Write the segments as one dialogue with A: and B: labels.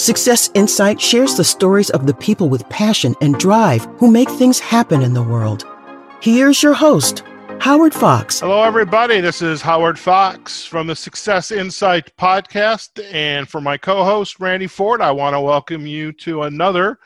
A: Success Insight shares the stories of the people with passion and drive who make things happen in the world. Here's your host, Howard Fox.
B: Hello, everybody. This is Howard Fox from the Success Insight podcast. And for my co host, Randy Ford, I want to welcome you to another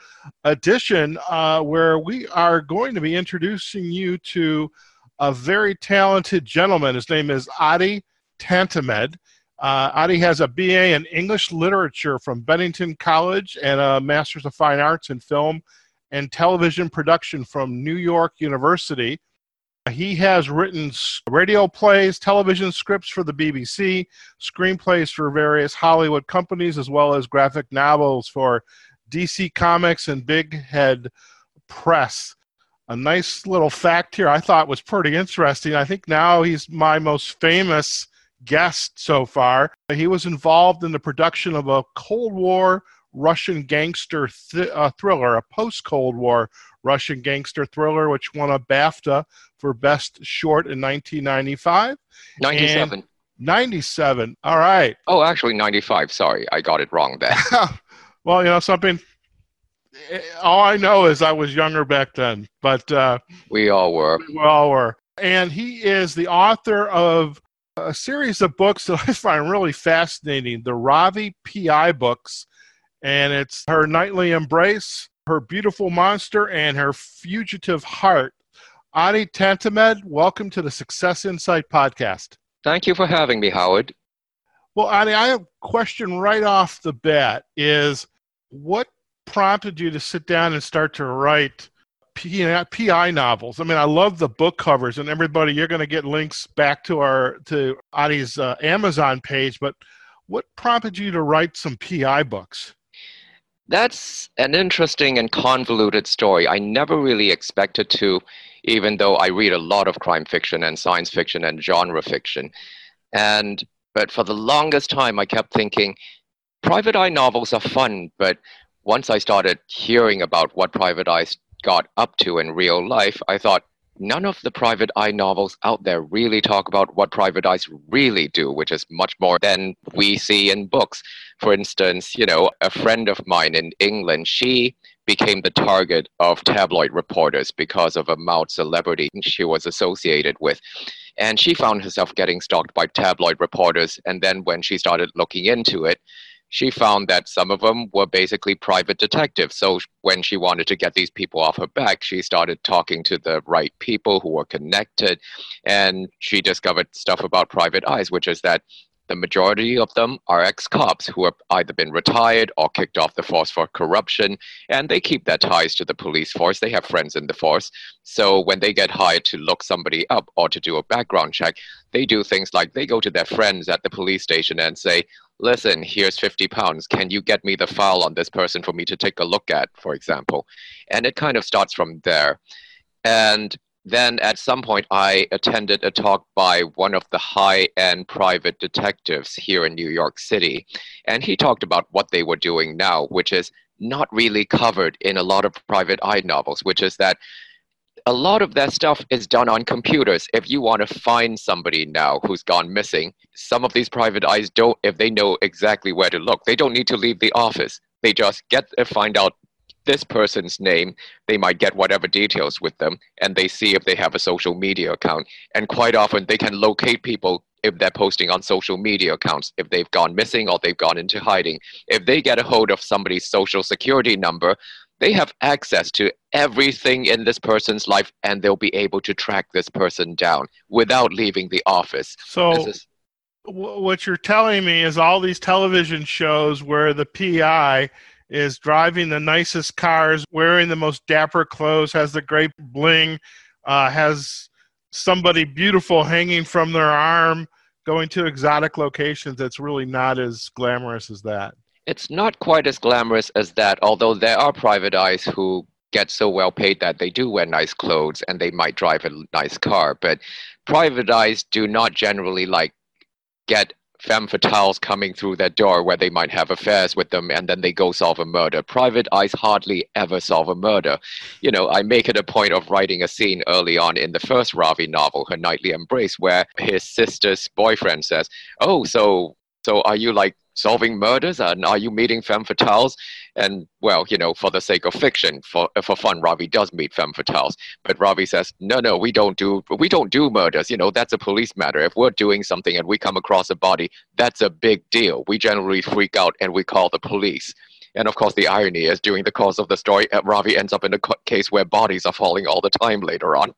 B: edition uh, where we are going to be introducing you to a very talented gentleman. His name is Adi Tantimedh. Uh, Adi has a BA in English Literature from Bennington College and a Master's of Fine Arts in Film and Television Production from New York University. He has written radio plays, television scripts for the BBC, screenplays for various Hollywood companies, as well as graphic novels for DC Comics and Big Head Press. A nice little fact here I thought was pretty interesting. I think now he's my most famous guest so far. He was involved in the production of a Cold War Russian gangster th- uh, thriller, a post Cold War Russian gangster thriller, which won a BAFTA for Best Short in 1995.
C: 97.
B: And 97. All right.
C: Oh, actually, 95. Sorry, I got it wrong there.
B: well, you know, something. Eh, all I know is I was younger back then, but uh,
C: we all were.
B: We all were. And he is the author of a series of books that I find really fascinating the Ravi PI books. And it's Her Nightly Embrace, Her Beautiful Monster, and Her Fugitive Heart. Adi Tantimedh, welcome to the Success Insight podcast.
C: Thank you for having me, Howard.
B: Well, Adi, I have a question right off the bat is what prompted you to sit down and start to write PI novels. I mean, I love the book covers, and everybody, you're going to get links back to our to Adi's uh, Amazon page. But what prompted you to write some PI books?
C: That's an interesting and convoluted story. I never really expected to, even though I read a lot of crime fiction and science fiction and genre fiction. And but for the longest time, I kept thinking, private eye novels are fun, but once I started hearing about what private eye got up to in real life, I thought none of the private eye novels out there really talk about what private eyes really do, which is much more than we see in books. For instance, you know, a friend of mine in England, she became the target of tabloid reporters because of a mouth celebrity she was associated with. And she found herself getting stalked by tabloid reporters. And then when she started looking into it, she found that some of them were basically private detectives. So when she wanted to get these people off her back, she started talking to the right people who were connected. And she discovered stuff about private eyes, which is that the majority of them are ex cops who have either been retired or kicked off the force for corruption, and they keep their ties to the police force. They have friends in the force. So when they get hired to look somebody up or to do a background check, they do things like they go to their friends at the police station and say, Listen, here's 50 pounds. Can you get me the file on this person for me to take a look at, for example? And it kind of starts from there. And then at some point, I attended a talk by one of the high end private detectives here in New York City. And he talked about what they were doing now, which is not really covered in a lot of private eye novels, which is that a lot of that stuff is done on computers. If you want to find somebody now who's gone missing, some of these private eyes don't, if they know exactly where to look, they don't need to leave the office. They just get uh, find out this person's name, they might get whatever details with them, and they see if they have a social media account. And quite often, they can locate people if they're posting on social media accounts, if they've gone missing or they've gone into hiding. If they get a hold of somebody's social security number, they have access to everything in this person's life and they'll be able to track this person down without leaving the office.
B: So, is, what you're telling me is all these television shows where the PI is driving the nicest cars, wearing the most dapper clothes, has the great bling, uh, has somebody beautiful hanging from their arm, going to exotic locations. That's really not as glamorous as that.
C: It's not quite as glamorous as that, although there are private eyes who get so well paid that they do wear nice clothes and they might drive a nice car. But private eyes do not generally like get femme fatales coming through their door where they might have affairs with them and then they go solve a murder. Private eyes hardly ever solve a murder. You know, I make it a point of writing a scene early on in the first Ravi novel, Her Nightly Embrace, where his sister's boyfriend says, Oh, so so are you like solving murders? And are you meeting femme fatales? And well, you know, for the sake of fiction, for for fun, Ravi does meet femme fatales. But Ravi says, no, no, we don't do we don't do murders. You know, that's a police matter. If we're doing something and we come across a body, that's a big deal. We generally freak out and we call the police. And of course, the irony is during the course of the story, uh, Ravi ends up in a case where bodies are falling all the time later on.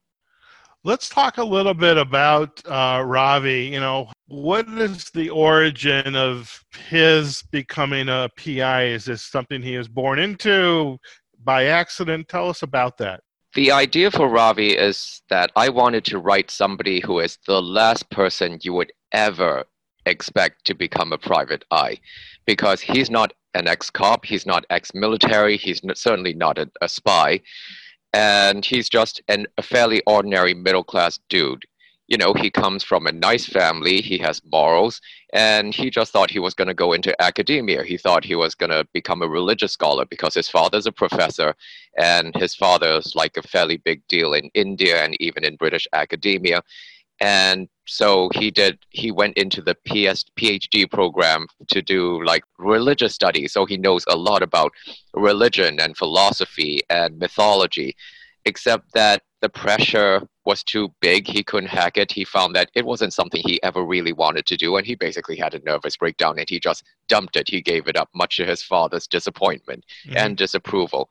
B: Let's talk a little bit about uh, Ravi. You know, what is the origin of his becoming a PI? Is this something he was born into by accident? Tell us about that.
C: The idea for Ravi is that I wanted to write somebody who is the last person you would ever expect to become a private eye because he's not an ex cop, he's not ex military, he's certainly not a, a spy and he's just an, a fairly ordinary middle class dude. You know, he comes from a nice family, he has morals, and he just thought he was going to go into academia. He thought he was going to become a religious scholar because his father's a professor, and his father's like a fairly big deal in India and even in British academia and so he did he went into the PS, phd program to do like religious studies. So he knows a lot about religion and philosophy and mythology except that the pressure was too big. He couldn't hack it. He found that it wasn't something he ever really wanted to do and he basically had a nervous breakdown and he just dumped it. He gave it up much to his father's disappointment mm-hmm. and disapproval.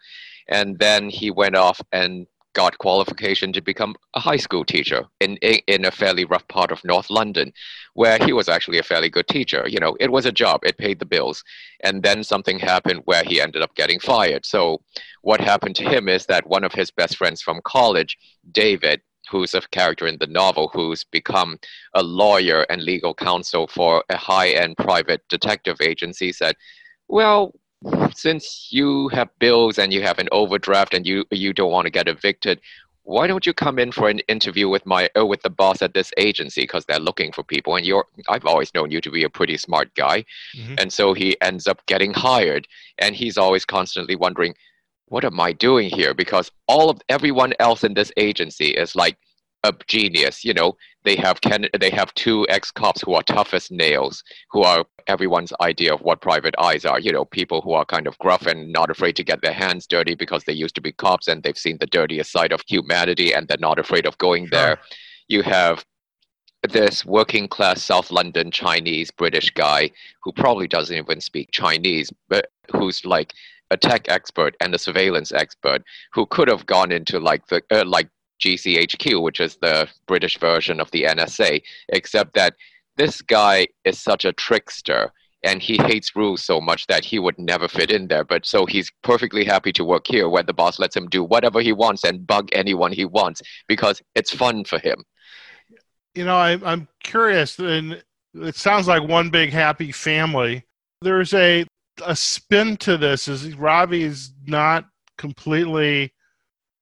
C: And then he went off and got qualification to become a high school teacher in, in a fairly rough part of North London, where he was actually a fairly good teacher. You know, it was a job, it paid the bills. And then something happened where he ended up getting fired. So, what happened to him is that one of his best friends from college, David, who's a character in the novel who's become a lawyer and legal counsel for a high end private detective agency, said, Well, since you have bills and you have an overdraft and you you don't want to get evicted why don't you come in for an interview with my uh, with the boss at this agency? Because they're looking for people and you're i've always known you to be a pretty smart guy. Mm-hmm. and so he ends up getting hired and he's always constantly wondering what am i doing here? Because all of everyone else in this agency is like a genius. You know, they have Ken, they have two ex cops who are tough as nails, who are everyone's idea of what private eyes are. You know, people who are kind of gruff and not afraid to get their hands dirty because they used to be cops and they've seen the dirtiest side of humanity and they're not afraid of going there. You have this working class South London Chinese British guy who probably doesn't even speak Chinese, but who's like a tech expert and a surveillance expert who could have gone into like the uh, like GCHQ, which is the British version of the NSA, except that this guy is such a trickster and he hates rules so much that he would never fit in there. But so he's perfectly happy to work here where the boss lets him do whatever he wants and bug anyone he wants because it's fun for him.
B: You know, I, I'm curious, and it sounds like one big happy family. There's a a spin to this. Is Ravi's not completely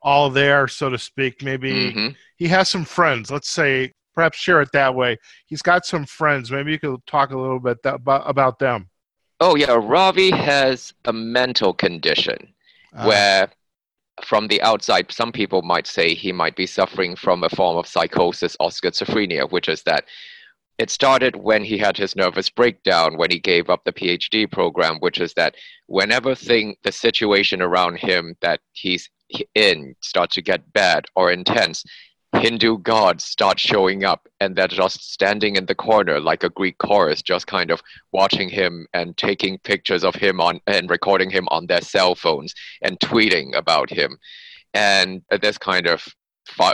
B: all there, so to speak. Maybe mm-hmm. he has some friends. Let's say, perhaps share it that way. He's got some friends. Maybe you could talk a little bit that, about, about them.
C: Oh, yeah. Ravi has a mental condition uh, where, from the outside, some people might say he might be suffering from a form of psychosis or schizophrenia, which is that it started when he had his nervous breakdown when he gave up the phd program which is that whenever thing the situation around him that he's in start to get bad or intense, Hindu gods start showing up and they're just standing in the corner like a Greek chorus, just kind of watching him and taking pictures of him on and recording him on their cell phones and tweeting about him. And this kind of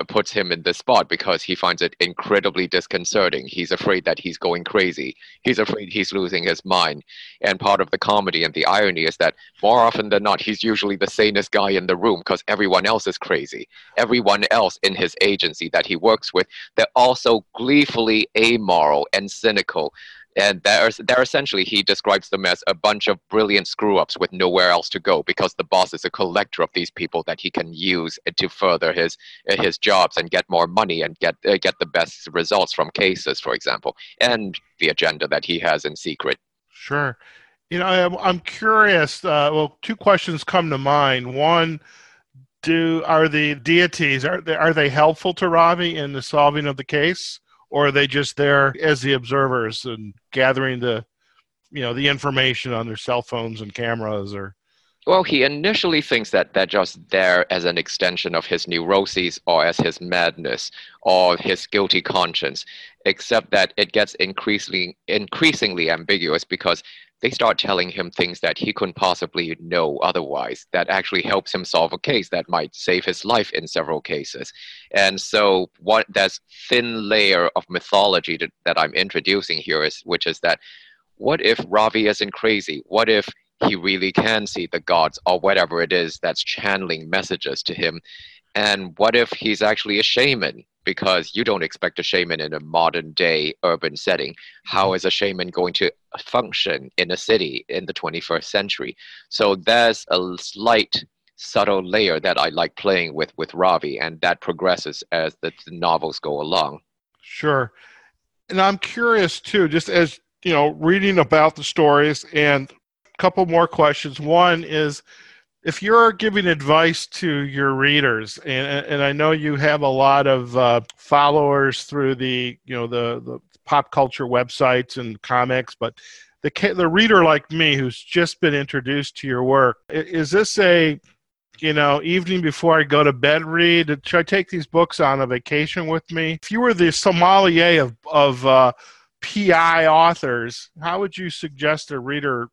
C: puts him in this spot because he finds it incredibly disconcerting. He's afraid that he's going crazy. He's afraid he's losing his mind. And part of the comedy and the irony is that more often than not, he's usually the sanest guy in the room because everyone else is crazy. Everyone else in his agency that he works with, they're also gleefully amoral and cynical and they're, they're essentially he describes them as a bunch of brilliant screw ups with nowhere else to go because the boss is a collector of these people that he can use to further his his jobs and get more money and get uh, get the best results from cases for example and the agenda that he has in secret.
B: Sure. You know i'm, I'm curious uh, well two questions come to mind. One do are the deities are they, are they helpful to ravi in the solving of the case or are they just there as the observers and gathering the you know the information on their cell phones and cameras or?
C: Well, he initially thinks that they're just there as an extension of his neuroses or as his madness or his guilty conscience, except that it gets increasingly increasingly ambiguous because they start telling him things that he couldn't possibly know otherwise that actually helps him solve a case that might save his life in several cases. And so what that thin layer of mythology that, that i'm introducing here is which is that what if ravi isn't crazy? What if he really can see the gods or whatever it is that's channeling messages to him? And what if he's actually a shaman because you don't expect a shaman in a modern day urban setting. How mm-hmm. a shaman going to function in a city in the 21st century? So there's a slight subtle layer that I like playing with with Ravi, and that progresses as the, the novels go along.
B: Sure. And I'm curious too, just as you know, reading about the stories and a couple more questions. One is if you're giving advice to your readers, and, and I know you have a lot of uh, followers through the you know the, the pop culture websites and comics, but the the reader like me who's just been introduced to your work, is this a you know evening before I go to bed read? Should I take these books on a vacation with me? If you were the sommelier of of uh, PI authors, how would you suggest a reader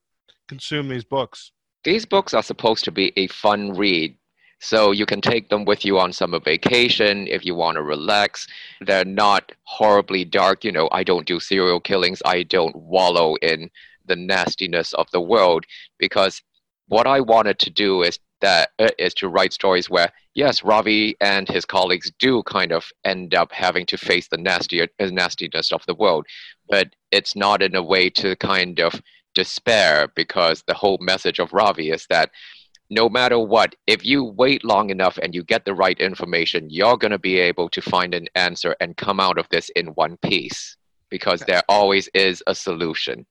B: consume these books?
C: These books are supposed to be a fun read. So you can take them with you on summer vacation if you want to relax. They're not horribly dark. You know, I don't do serial killings. I don't wallow in the nastiness of the world because what I wanted to do is that uh, is to write stories where yes, Ravi and his colleagues do kind of end up having to face the nastier, nastiness of the world, but it's not in a way to kind of despair because the whole message of Ravi is that no matter what, if you wait long enough and you get the right information, you're going to be able to find an answer and come out of this in one piece because there always is a solution.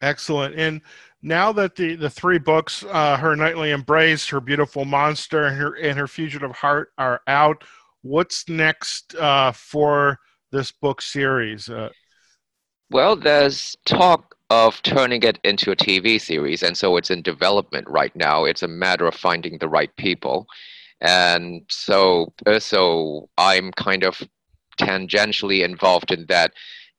B: Excellent. And now that the, the three books, uh, Her Nightly Embrace, Her Beautiful Monster, and Her, and Her Fugitive Heart, are out, what's next uh, for this book series? Uh,
C: well, there's talk of turning it into a TV series, and so it's in development right now. It's a matter of finding the right people, and so so I'm kind of tangentially involved in that.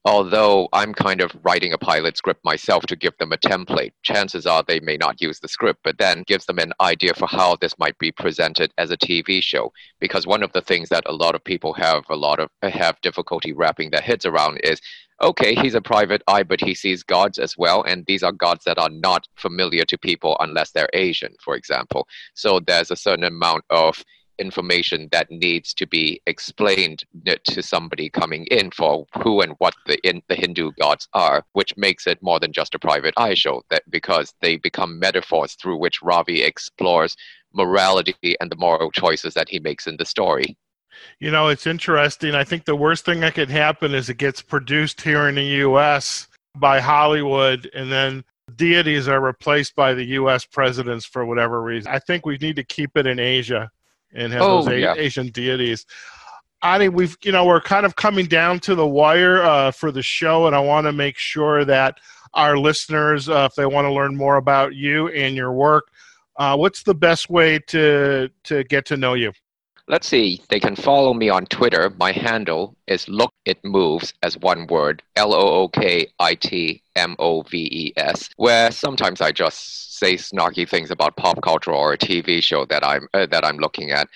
C: Although I'm kind of writing a pilot script myself to give them a template, chances are they may not use the script, but then gives them an idea for how this might be presented as a TV show. Because one of the things that a lot of people have a lot of have difficulty wrapping their heads around is okay, he's a private eye, but he sees gods as well. And these are gods that are not familiar to people unless they're Asian, for example. So there's a certain amount of information that needs to be explained to somebody coming in for who and what the in, the Hindu gods are, which makes it more than just a private eye show. That because they become metaphors through which Ravi explores morality and the moral choices that he makes in the story
B: you know, it's interesting. I think the worst thing that could happen is it gets produced here in the U.S. by Hollywood, and then deities are replaced by the U.S. presidents for whatever reason. I think we need to keep it in Asia and have oh, those a- yeah. Asian deities. I mean, we've you know we're kind of coming down to the wire uh, for the show, and I want to make sure that our listeners, uh, if they want to learn more about you and your work, uh, what's the best way to to get to know you?
C: Let's see, they can follow me on Twitter. My handle is Look It Moves as one word, L O O K I T M O V E S, where sometimes I just say snarky things about pop culture or a TV show that I'm uh, that I'm looking at,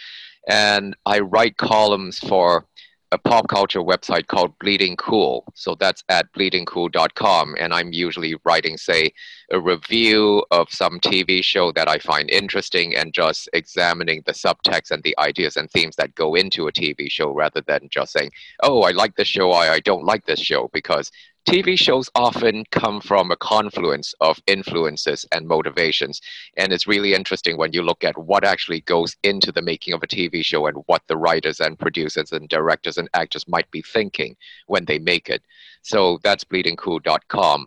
C: and I write columns for a pop culture website called Bleeding Cool. So that's at bleedingcool.com. And I'm usually writing, say, a review of some TV show that I find interesting and just examining the subtext and the ideas and themes that go into a TV show rather than just saying, oh, I like this show, I, I don't like this show, because TV shows often come from a confluence of influences and motivations. And it's really interesting when you look at what actually goes into the making of a TV show and what the writers and producers and directors and actors might be thinking when they make it. So that's bleedingcool.com.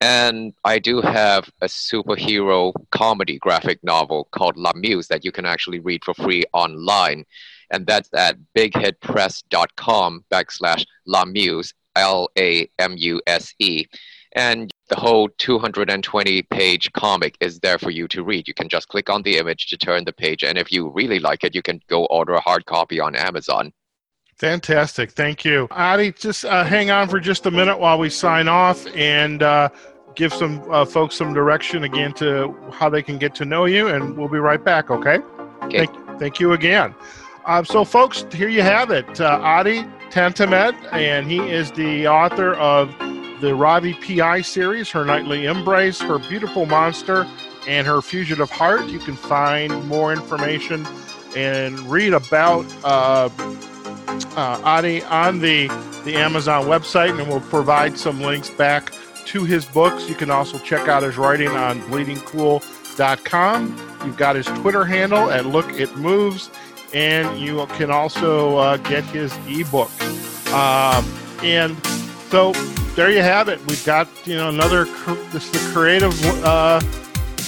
C: And I do have a superhero comedy graphic novel called La Muse that you can actually read for free online. And that's at bigheadpress.com backslash La Muse, L A M U S E. And the whole 220 page comic is there for you to read. You can just click on the image to turn the page, and if you really like it, you can go order a hard copy on Amazon.
B: Fantastic. Thank you. Adi, just uh, hang on for just a minute while we sign off and uh, give some uh, folks some direction again to how they can get to know you, and we'll be right back, okay?
C: Okay.
B: Thank, thank you again. Uh, so, folks, here you have it. Uh, Adi Tantimedh, and he is the author of the Ravi PI series, Her Nightly Embrace, Her Beautiful Monster, and Her Fugitive Heart. You can find more information and read about uh, uh, Adi on the, the Amazon website, and we'll provide some links back to his books. You can also check out his writing on bleedingcool.com. You've got his Twitter handle at Look It Moves, and you can also uh, get his ebook. Um, and so there you have it. We've got you know another this the creative uh,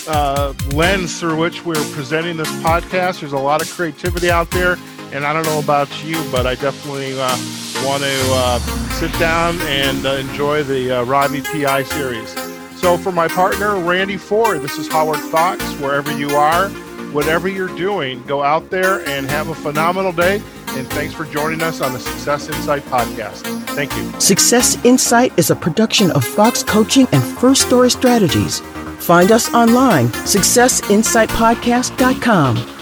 B: uh, lens through which we're presenting this podcast. There's a lot of creativity out there, and I don't know about you, but I definitely uh, want to uh, sit down and uh, enjoy the Ravi PI series. So for my partner Randy Ford, this is Howard Fox. Wherever you are, whatever you're doing, go out there and have a phenomenal day. And thanks for joining us on the Success Insight podcast. Thank you.
A: Success Insight is a production of Fox Coaching and First Story Strategies. Find us online, successinsightpodcast.com.